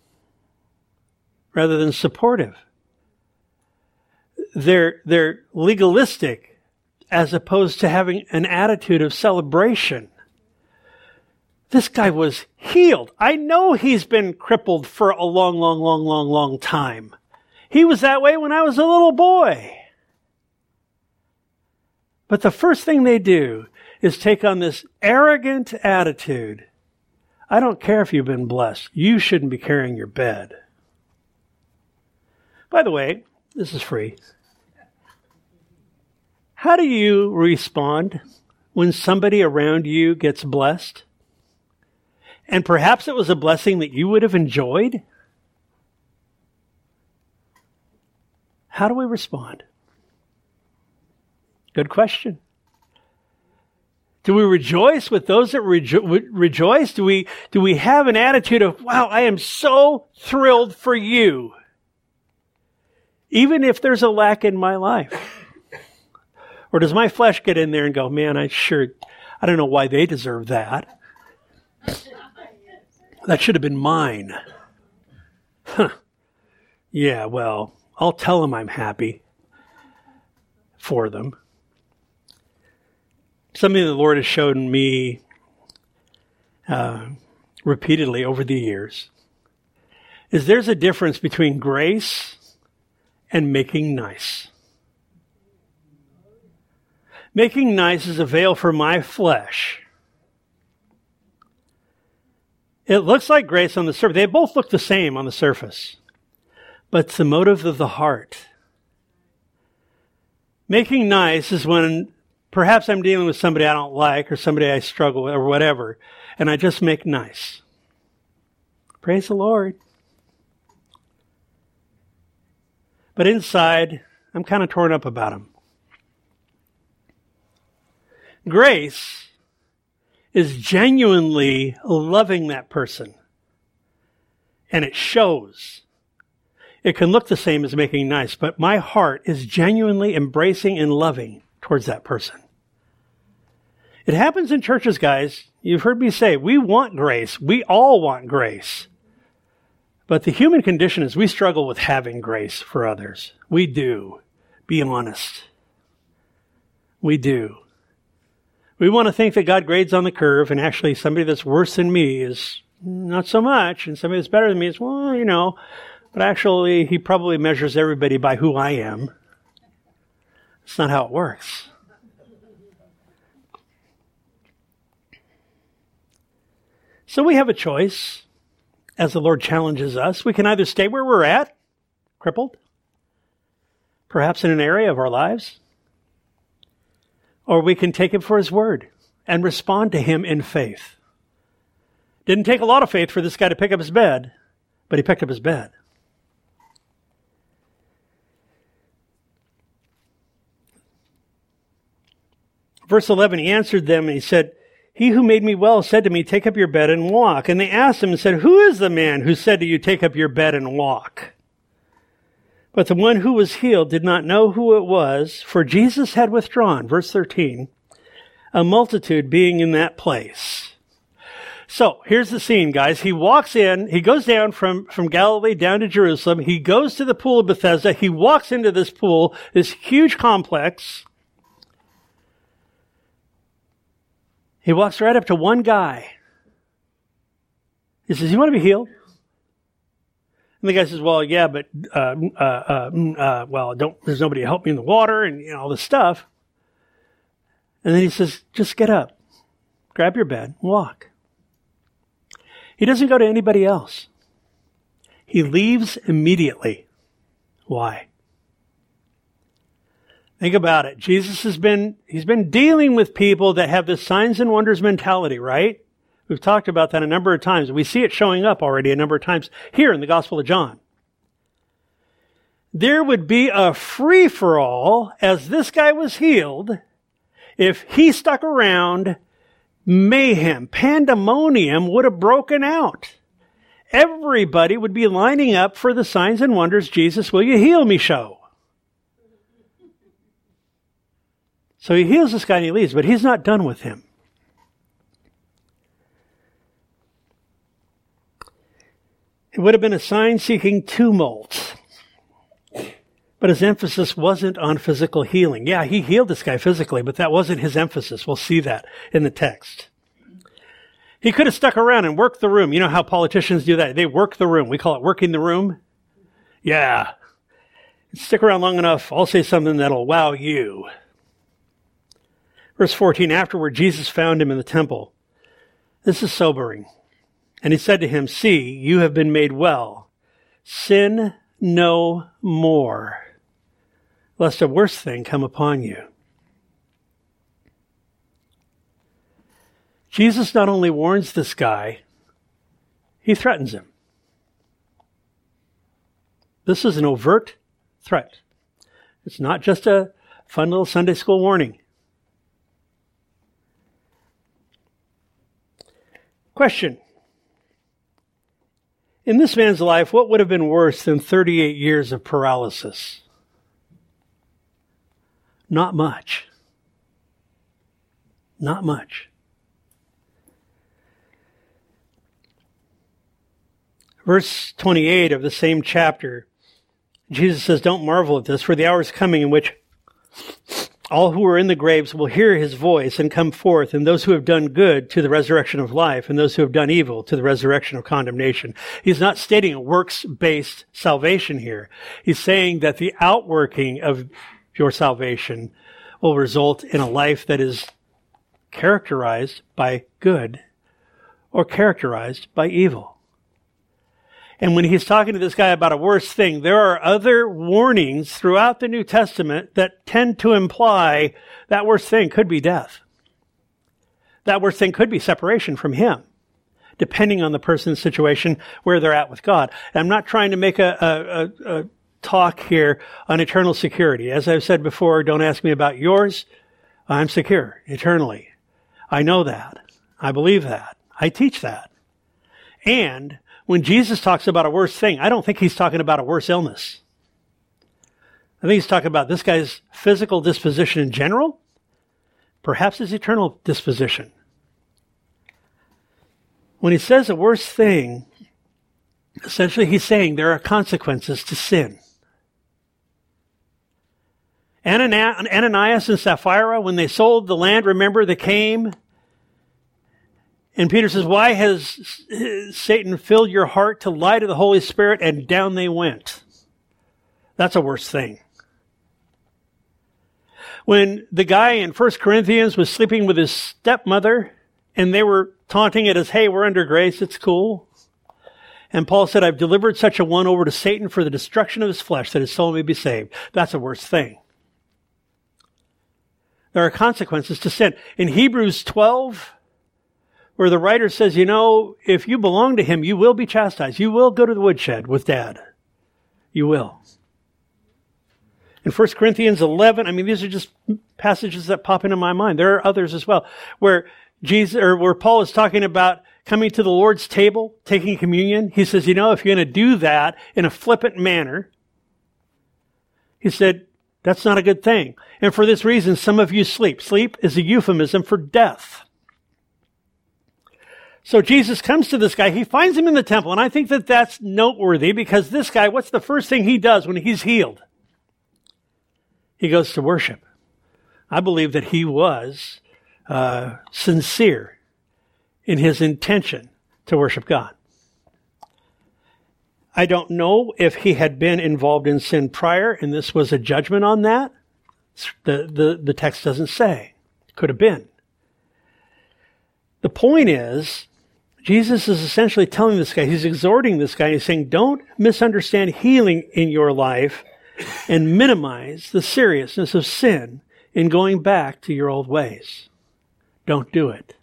rather than supportive. They're, they're legalistic as opposed to having an attitude of celebration. This guy was healed. I know he's been crippled for a long, long, long, long, long time. He was that way when I was a little boy. But the first thing they do is take on this arrogant attitude. I don't care if you've been blessed. You shouldn't be carrying your bed. By the way, this is free. How do you respond when somebody around you gets blessed? And perhaps it was a blessing that you would have enjoyed? How do we respond? Good question. Do we rejoice with those that rejo- rejoice? Do we, do we have an attitude of, wow, I am so thrilled for you? Even if there's a lack in my life. Or does my flesh get in there and go, man, I sure, I don't know why they deserve that. That should have been mine. Huh. Yeah, well, I'll tell them I'm happy for them something the Lord has shown me uh, repeatedly over the years is there's a difference between grace and making nice. Making nice is a veil for my flesh. It looks like grace on the surface. They both look the same on the surface. But it's the motive of the heart. Making nice is when Perhaps I'm dealing with somebody I don't like or somebody I struggle with or whatever, and I just make nice. Praise the Lord. But inside, I'm kind of torn up about him. Grace is genuinely loving that person. And it shows. It can look the same as making nice, but my heart is genuinely embracing and loving towards that person. It happens in churches, guys. You've heard me say, we want grace. We all want grace. But the human condition is we struggle with having grace for others. We do. Be honest. We do. We want to think that God grades on the curve, and actually somebody that's worse than me is not so much, and somebody that's better than me is, well, you know, but actually he probably measures everybody by who I am. It's not how it works. So we have a choice as the Lord challenges us. We can either stay where we're at, crippled, perhaps in an area of our lives, or we can take Him for His word and respond to Him in faith. Didn't take a lot of faith for this guy to pick up his bed, but he picked up his bed. Verse 11, he answered them and he said, he who made me well said to me, Take up your bed and walk. And they asked him and said, Who is the man who said to you, Take up your bed and walk? But the one who was healed did not know who it was, for Jesus had withdrawn. Verse 13. A multitude being in that place. So here's the scene, guys. He walks in, he goes down from, from Galilee down to Jerusalem. He goes to the pool of Bethesda. He walks into this pool, this huge complex. He walks right up to one guy. He says, You want to be healed? And the guy says, Well, yeah, but, uh, uh, uh, uh, well, don't, there's nobody to help me in the water and you know, all this stuff. And then he says, Just get up, grab your bed, walk. He doesn't go to anybody else. He leaves immediately. Why? Think about it. Jesus has been, he's been dealing with people that have this signs and wonders mentality, right? We've talked about that a number of times. We see it showing up already a number of times here in the Gospel of John. There would be a free for all as this guy was healed if he stuck around. Mayhem, pandemonium would have broken out. Everybody would be lining up for the signs and wonders Jesus, will you heal me show. So he heals this guy and he leaves, but he's not done with him. It would have been a sign seeking tumult. But his emphasis wasn't on physical healing. Yeah, he healed this guy physically, but that wasn't his emphasis. We'll see that in the text. He could have stuck around and worked the room. You know how politicians do that? They work the room. We call it working the room. Yeah. Stick around long enough, I'll say something that'll wow you. Verse 14, afterward, Jesus found him in the temple. This is sobering. And he said to him, See, you have been made well. Sin no more, lest a worse thing come upon you. Jesus not only warns this guy, he threatens him. This is an overt threat. It's not just a fun little Sunday school warning. Question. In this man's life, what would have been worse than 38 years of paralysis? Not much. Not much. Verse 28 of the same chapter, Jesus says, Don't marvel at this, for the hour is coming in which all who are in the graves will hear his voice and come forth, and those who have done good to the resurrection of life, and those who have done evil to the resurrection of condemnation. He's not stating a works-based salvation here. He's saying that the outworking of your salvation will result in a life that is characterized by good or characterized by evil. And when he's talking to this guy about a worse thing, there are other warnings throughout the New Testament that tend to imply that worse thing could be death. That worst thing could be separation from him. depending on the person's situation, where they're at with God. And I'm not trying to make a, a, a, a talk here on eternal security. As I've said before, don't ask me about yours. I'm secure eternally. I know that. I believe that. I teach that. And when Jesus talks about a worse thing, I don't think he's talking about a worse illness. I think he's talking about this guy's physical disposition in general, perhaps his eternal disposition. When he says a worse thing, essentially he's saying there are consequences to sin. Ananias and Sapphira, when they sold the land, remember they came. And Peter says, Why has Satan filled your heart to lie to the Holy Spirit? And down they went. That's a worse thing. When the guy in 1 Corinthians was sleeping with his stepmother and they were taunting it as, hey, we're under grace, it's cool. And Paul said, I've delivered such a one over to Satan for the destruction of his flesh that his soul may be saved. That's a worse thing. There are consequences to sin. In Hebrews 12, where the writer says, you know, if you belong to him, you will be chastised. You will go to the woodshed with dad. You will. In 1 Corinthians 11, I mean, these are just passages that pop into my mind. There are others as well, where Jesus, or where Paul is talking about coming to the Lord's table, taking communion. He says, you know, if you're going to do that in a flippant manner, he said, that's not a good thing. And for this reason, some of you sleep. Sleep is a euphemism for death. So Jesus comes to this guy. He finds him in the temple. And I think that that's noteworthy because this guy, what's the first thing he does when he's healed? He goes to worship. I believe that he was uh, sincere in his intention to worship God. I don't know if he had been involved in sin prior and this was a judgment on that. The, the, the text doesn't say. Could have been. The point is, Jesus is essentially telling this guy, he's exhorting this guy, he's saying, don't misunderstand healing in your life and minimize the seriousness of sin in going back to your old ways. Don't do it.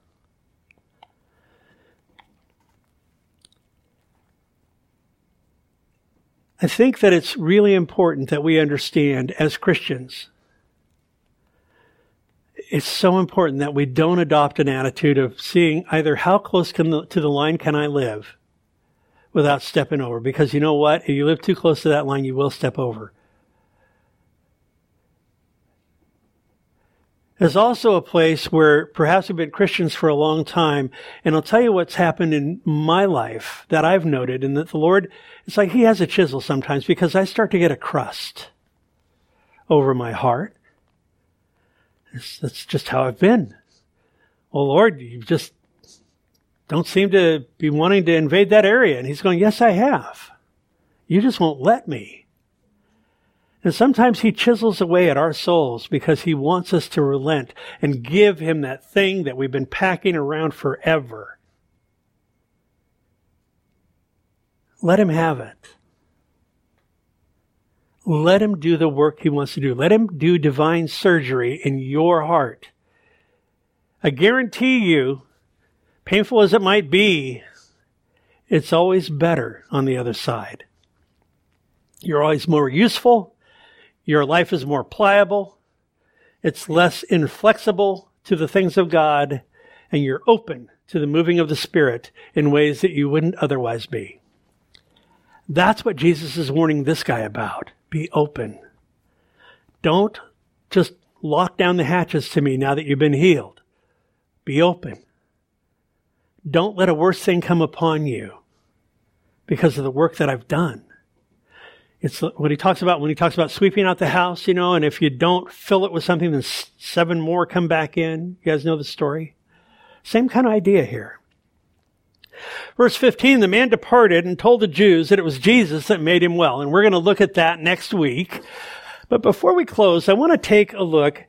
I think that it's really important that we understand as Christians. It's so important that we don't adopt an attitude of seeing either how close the, to the line can I live without stepping over. Because you know what? If you live too close to that line, you will step over. There's also a place where perhaps we've been Christians for a long time, and I'll tell you what's happened in my life that I've noted, and that the Lord, it's like He has a chisel sometimes because I start to get a crust over my heart. It's, that's just how I've been. Well, Lord, you just don't seem to be wanting to invade that area. And He's going, Yes, I have. You just won't let me. And sometimes he chisels away at our souls because he wants us to relent and give him that thing that we've been packing around forever. Let him have it. Let him do the work he wants to do. Let him do divine surgery in your heart. I guarantee you, painful as it might be, it's always better on the other side. You're always more useful. Your life is more pliable. It's less inflexible to the things of God, and you're open to the moving of the Spirit in ways that you wouldn't otherwise be. That's what Jesus is warning this guy about. Be open. Don't just lock down the hatches to me now that you've been healed. Be open. Don't let a worse thing come upon you because of the work that I've done. It's what he talks about when he talks about sweeping out the house, you know, and if you don't fill it with something, then seven more come back in. You guys know the story? Same kind of idea here. Verse 15, the man departed and told the Jews that it was Jesus that made him well. And we're going to look at that next week. But before we close, I want to take a look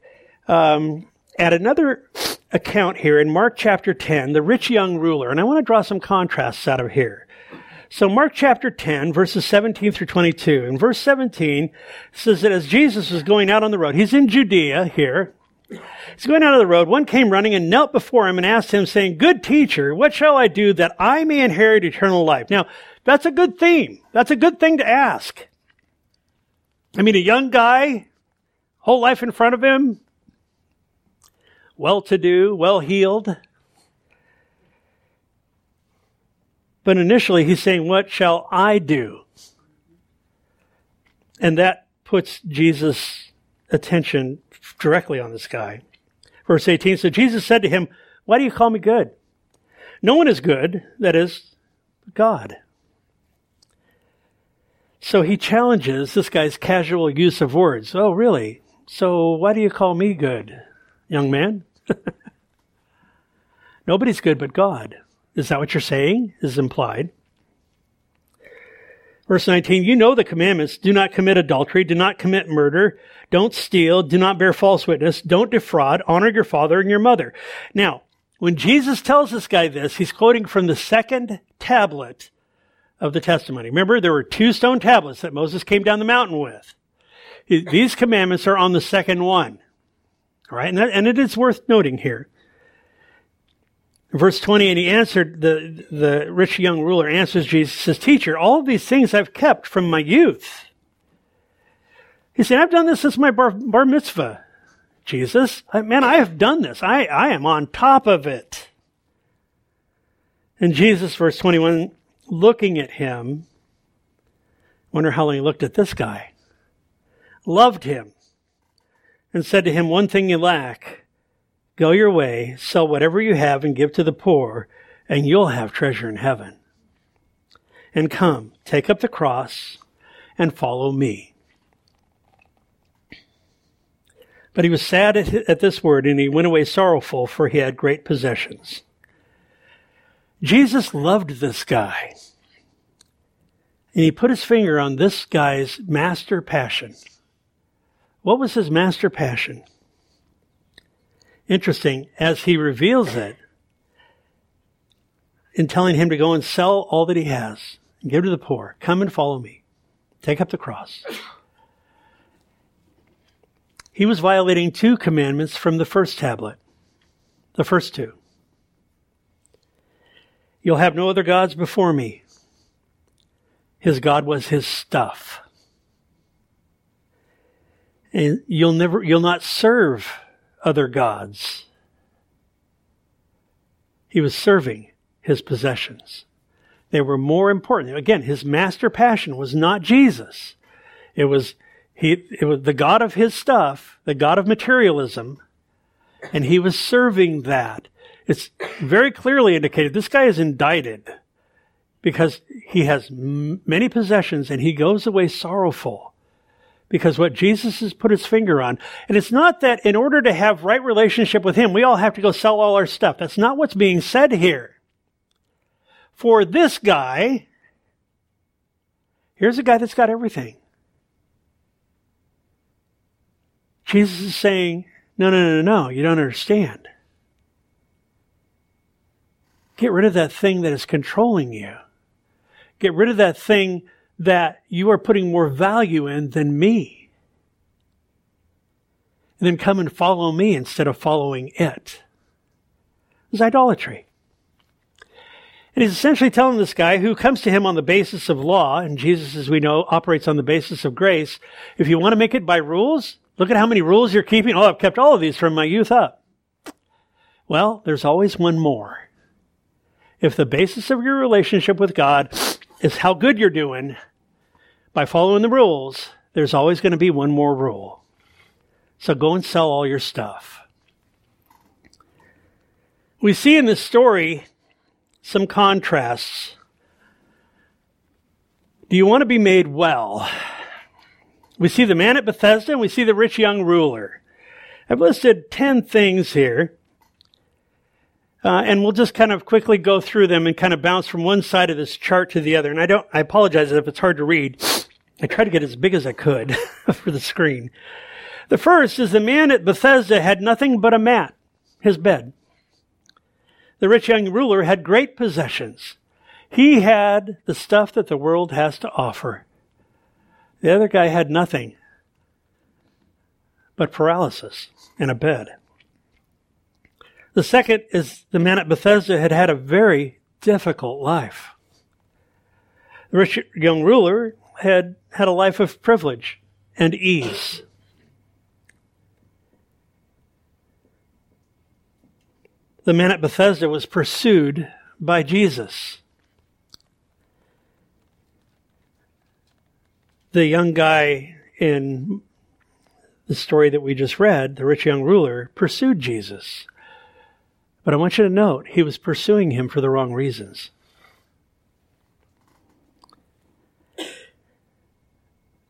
um, at another account here in Mark chapter 10, the rich young ruler. And I want to draw some contrasts out of here. So Mark chapter 10, verses 17 through 22. In verse 17 says that as Jesus was going out on the road, he's in Judea here, He's going out of the road. One came running and knelt before him and asked him, saying, Good teacher, what shall I do that I may inherit eternal life? Now, that's a good theme. That's a good thing to ask. I mean, a young guy, whole life in front of him, well to do, well heeled. But initially, he's saying, What shall I do? And that puts Jesus' attention directly on this guy. Verse 18 So Jesus said to him, Why do you call me good? No one is good, that is, God. So he challenges this guy's casual use of words. Oh, really? So why do you call me good, young man? Nobody's good but God. Is that what you're saying? Is implied. Verse 19, you know the commandments. Do not commit adultery. Do not commit murder. Don't steal. Do not bear false witness. Don't defraud. Honor your father and your mother. Now, when Jesus tells this guy this, he's quoting from the second tablet of the testimony. Remember, there were two stone tablets that Moses came down the mountain with. These commandments are on the second one. All right, and, that, and it is worth noting here. Verse 20, and he answered, the, the rich young ruler answers Jesus, says, Teacher, all these things I've kept from my youth. He said, I've done this since my bar, bar mitzvah. Jesus, man, I have done this. I, I am on top of it. And Jesus, verse 21, looking at him, wonder how long he looked at this guy, loved him and said to him, One thing you lack. Go your way, sell whatever you have and give to the poor, and you'll have treasure in heaven. And come, take up the cross and follow me. But he was sad at, this word, and he went away sorrowful, for he had great possessions. Jesus loved this guy. And he put his finger on this guy's master passion. What was his master passion? Interesting, as he reveals it, in telling him to go and sell all that he has and give to the poor, come and follow me, take up the cross. He was violating two commandments from the first tablet, the first two. You'll have no other gods before me. His God was his stuff. And you'll never, you'll not serve other gods. He was serving his possessions. They were more important. Again, his master passion was not Jesus. It was he it was the God of his stuff, the God of materialism, and he was serving that. It's very clearly indicated this guy is indicted because he has m- many possessions and he goes away sorrowful because what Jesus has put his finger on. And it's not that in order to have right relationship with him, we all have to go sell all our stuff. That's not what's being said here. For this guy, here's a guy that's got everything. Jesus is saying, no, no, no, no, you don't understand. Get rid of that thing that is controlling you. Get rid of that thing that you are putting more value in than me. And then come and follow me instead of following it. It's idolatry. And he's essentially telling this guy who comes to him on the basis of law, and Jesus, as we know, operates on the basis of grace. If you want to make it by rules, look at how many rules you're keeping. Oh, I've kept all of these from my youth up. Well, there's always one more. If the basis of your relationship with God is how good you're doing by following the rules, there's always going to be one more rule. So go and sell all your stuff. We see in this story some contrasts. Do you want to be made well? We see the man at Bethesda and we see the rich young ruler. I've listed 10 things here. Uh, and we'll just kind of quickly go through them and kind of bounce from one side of this chart to the other. And I don't, I apologize if it's hard to read. I tried to get as big as I could for the screen. The first is the man at Bethesda had nothing but a mat, his bed. The rich young ruler had great possessions. He had the stuff that the world has to offer. The other guy had nothing but paralysis and a bed. The second is the man at Bethesda had had a very difficult life. The rich young ruler had had a life of privilege and ease. The man at Bethesda was pursued by Jesus. The young guy in the story that we just read, the rich young ruler, pursued Jesus. But I want you to note, he was pursuing him for the wrong reasons.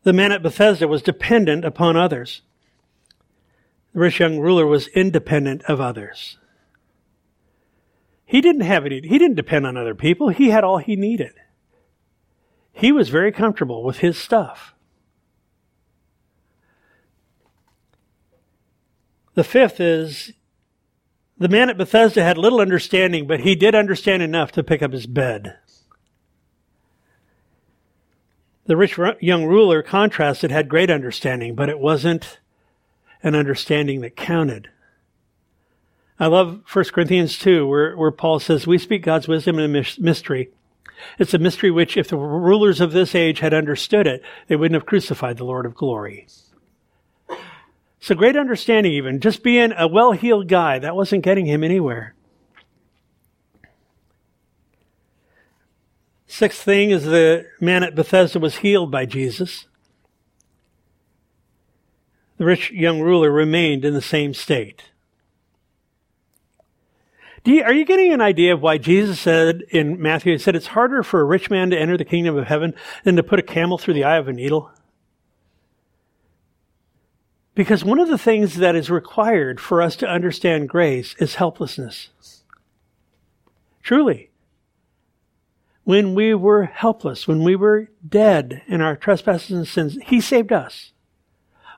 The man at Bethesda was dependent upon others. The rich young ruler was independent of others. He didn't have any, he didn't depend on other people. He had all he needed. He was very comfortable with his stuff. The fifth is the man at Bethesda had little understanding, but he did understand enough to pick up his bed. The rich young ruler contrasted had great understanding, but it wasn't an understanding that counted. I love 1 Corinthians 2, where, where Paul says, We speak God's wisdom in a mystery. It's a mystery which, if the rulers of this age had understood it, they wouldn't have crucified the Lord of glory. So great understanding even. Just being a well-heeled guy, that wasn't getting him anywhere. Sixth thing is the man at Bethesda was healed by Jesus. The rich young ruler remained in the same state. You, are you getting an idea of why Jesus said in Matthew, he said it's harder for a rich man to enter the kingdom of heaven than to put a camel through the eye of a needle? Because one of the things that is required for us to understand grace is helplessness. Truly. When we were helpless, when we were dead in our trespasses and sins, He saved us.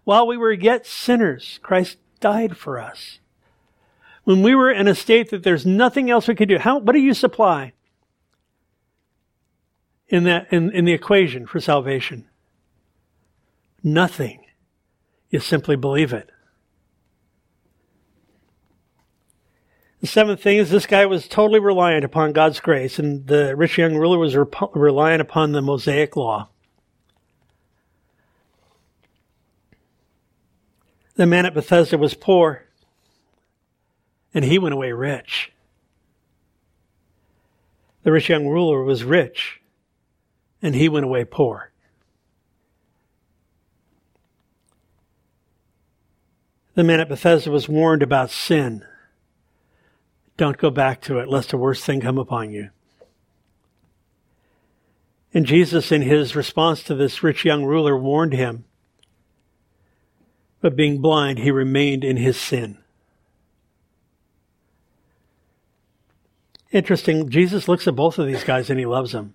While we were yet sinners, Christ died for us. When we were in a state that there's nothing else we could do, how, what do you supply in that, in, in the equation for salvation? Nothing. You simply believe it. The seventh thing is this guy was totally reliant upon God's grace, and the rich young ruler was rep- reliant upon the Mosaic law. The man at Bethesda was poor, and he went away rich. The rich young ruler was rich, and he went away poor. The man at Bethesda was warned about sin. Don't go back to it, lest a worse thing come upon you. And Jesus, in his response to this rich young ruler, warned him. But being blind, he remained in his sin. Interesting, Jesus looks at both of these guys and he loves them.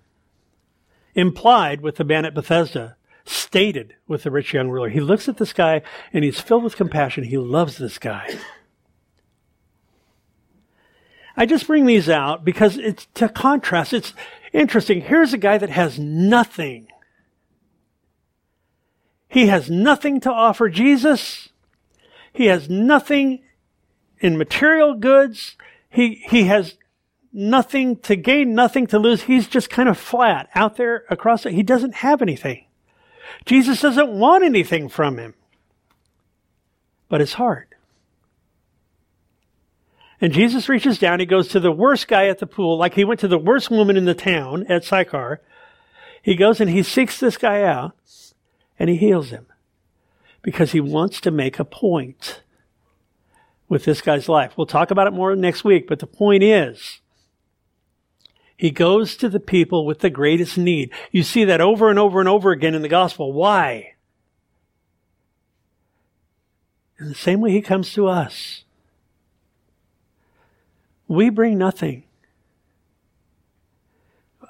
Implied with the man at Bethesda stated with the rich young ruler. He looks at this guy and he's filled with compassion. He loves this guy. I just bring these out because it's to contrast. It's interesting. Here's a guy that has nothing. He has nothing to offer Jesus. He has nothing in material goods. He, he has nothing to gain, nothing to lose. He's just kind of flat out there across it. He doesn't have anything. Jesus doesn't want anything from him but his heart. And Jesus reaches down, he goes to the worst guy at the pool, like he went to the worst woman in the town at Sychar. He goes and he seeks this guy out and he heals him because he wants to make a point with this guy's life. We'll talk about it more next week, but the point is he goes to the people with the greatest need. You see that over and over and over again in the gospel. Why? In the same way he comes to us. We bring nothing.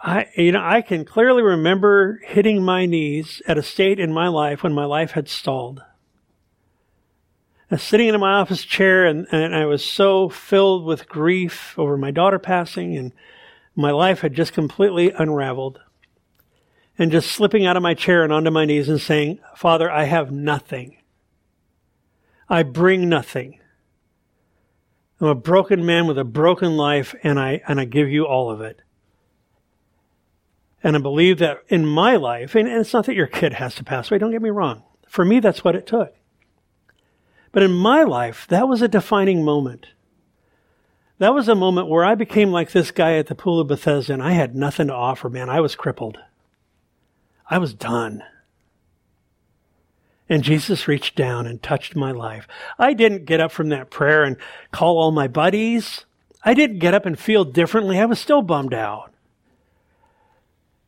I, you know, I can clearly remember hitting my knees at a state in my life when my life had stalled. I was sitting in my office chair and, and I was so filled with grief over my daughter passing and my life had just completely unraveled. And just slipping out of my chair and onto my knees and saying, Father, I have nothing. I bring nothing. I'm a broken man with a broken life, and I, and I give you all of it. And I believe that in my life, and it's not that your kid has to pass away, don't get me wrong. For me, that's what it took. But in my life, that was a defining moment. That was a moment where I became like this guy at the pool of Bethesda and I had nothing to offer, man. I was crippled. I was done. And Jesus reached down and touched my life. I didn't get up from that prayer and call all my buddies. I didn't get up and feel differently. I was still bummed out.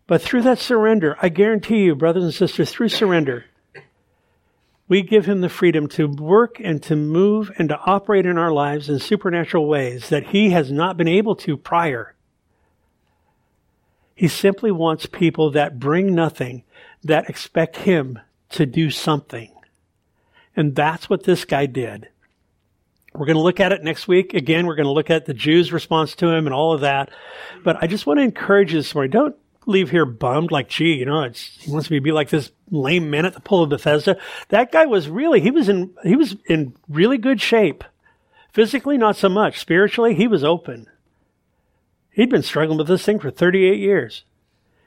But through that surrender, I guarantee you, brothers and sisters, through surrender, we give him the freedom to work and to move and to operate in our lives in supernatural ways that he has not been able to prior. He simply wants people that bring nothing, that expect him to do something. And that's what this guy did. We're going to look at it next week. Again, we're going to look at the Jews' response to him and all of that. But I just want to encourage you this morning. Don't leave here bummed like, gee, you know, he wants me to be like this lame man at the pool of Bethesda. That guy was really, he was in, he was in really good shape. Physically, not so much. Spiritually, he was open. He'd been struggling with this thing for 38 years,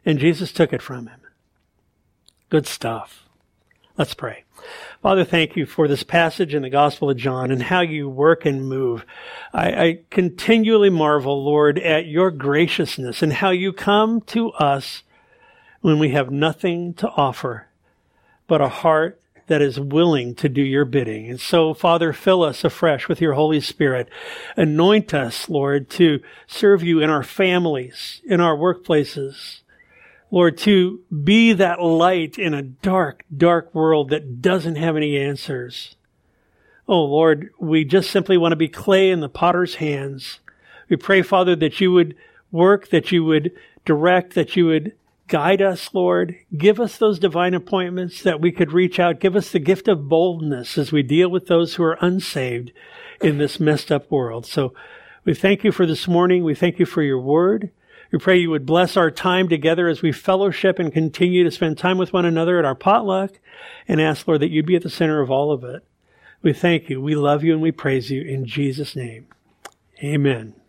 and Jesus took it from him. Good stuff. Let's pray. Father, thank you for this passage in the Gospel of John and how you work and move. I, I, continually marvel, Lord, at your graciousness and how you come to us when we have nothing to offer but a heart that is willing to do your bidding. And so, Father, fill us afresh with your Holy Spirit. Anoint us, Lord, to serve you in our families, in our workplaces, Lord, to be that light in a dark, dark world that doesn't have any answers. Oh Lord, we just simply want to be clay in the potter's hands. We pray, Father, that you would work, that you would direct, that you would guide us, Lord. Give us those divine appointments that we could reach out. Give us the gift of boldness as we deal with those who are unsaved in this messed up world. So we thank you for this morning. We thank you for your word. We pray you would bless our time together as we fellowship and continue to spend time with one another at our potluck and ask, Lord, that you'd be at the center of all of it. We thank you. We love you and we praise you in Jesus' name. Amen.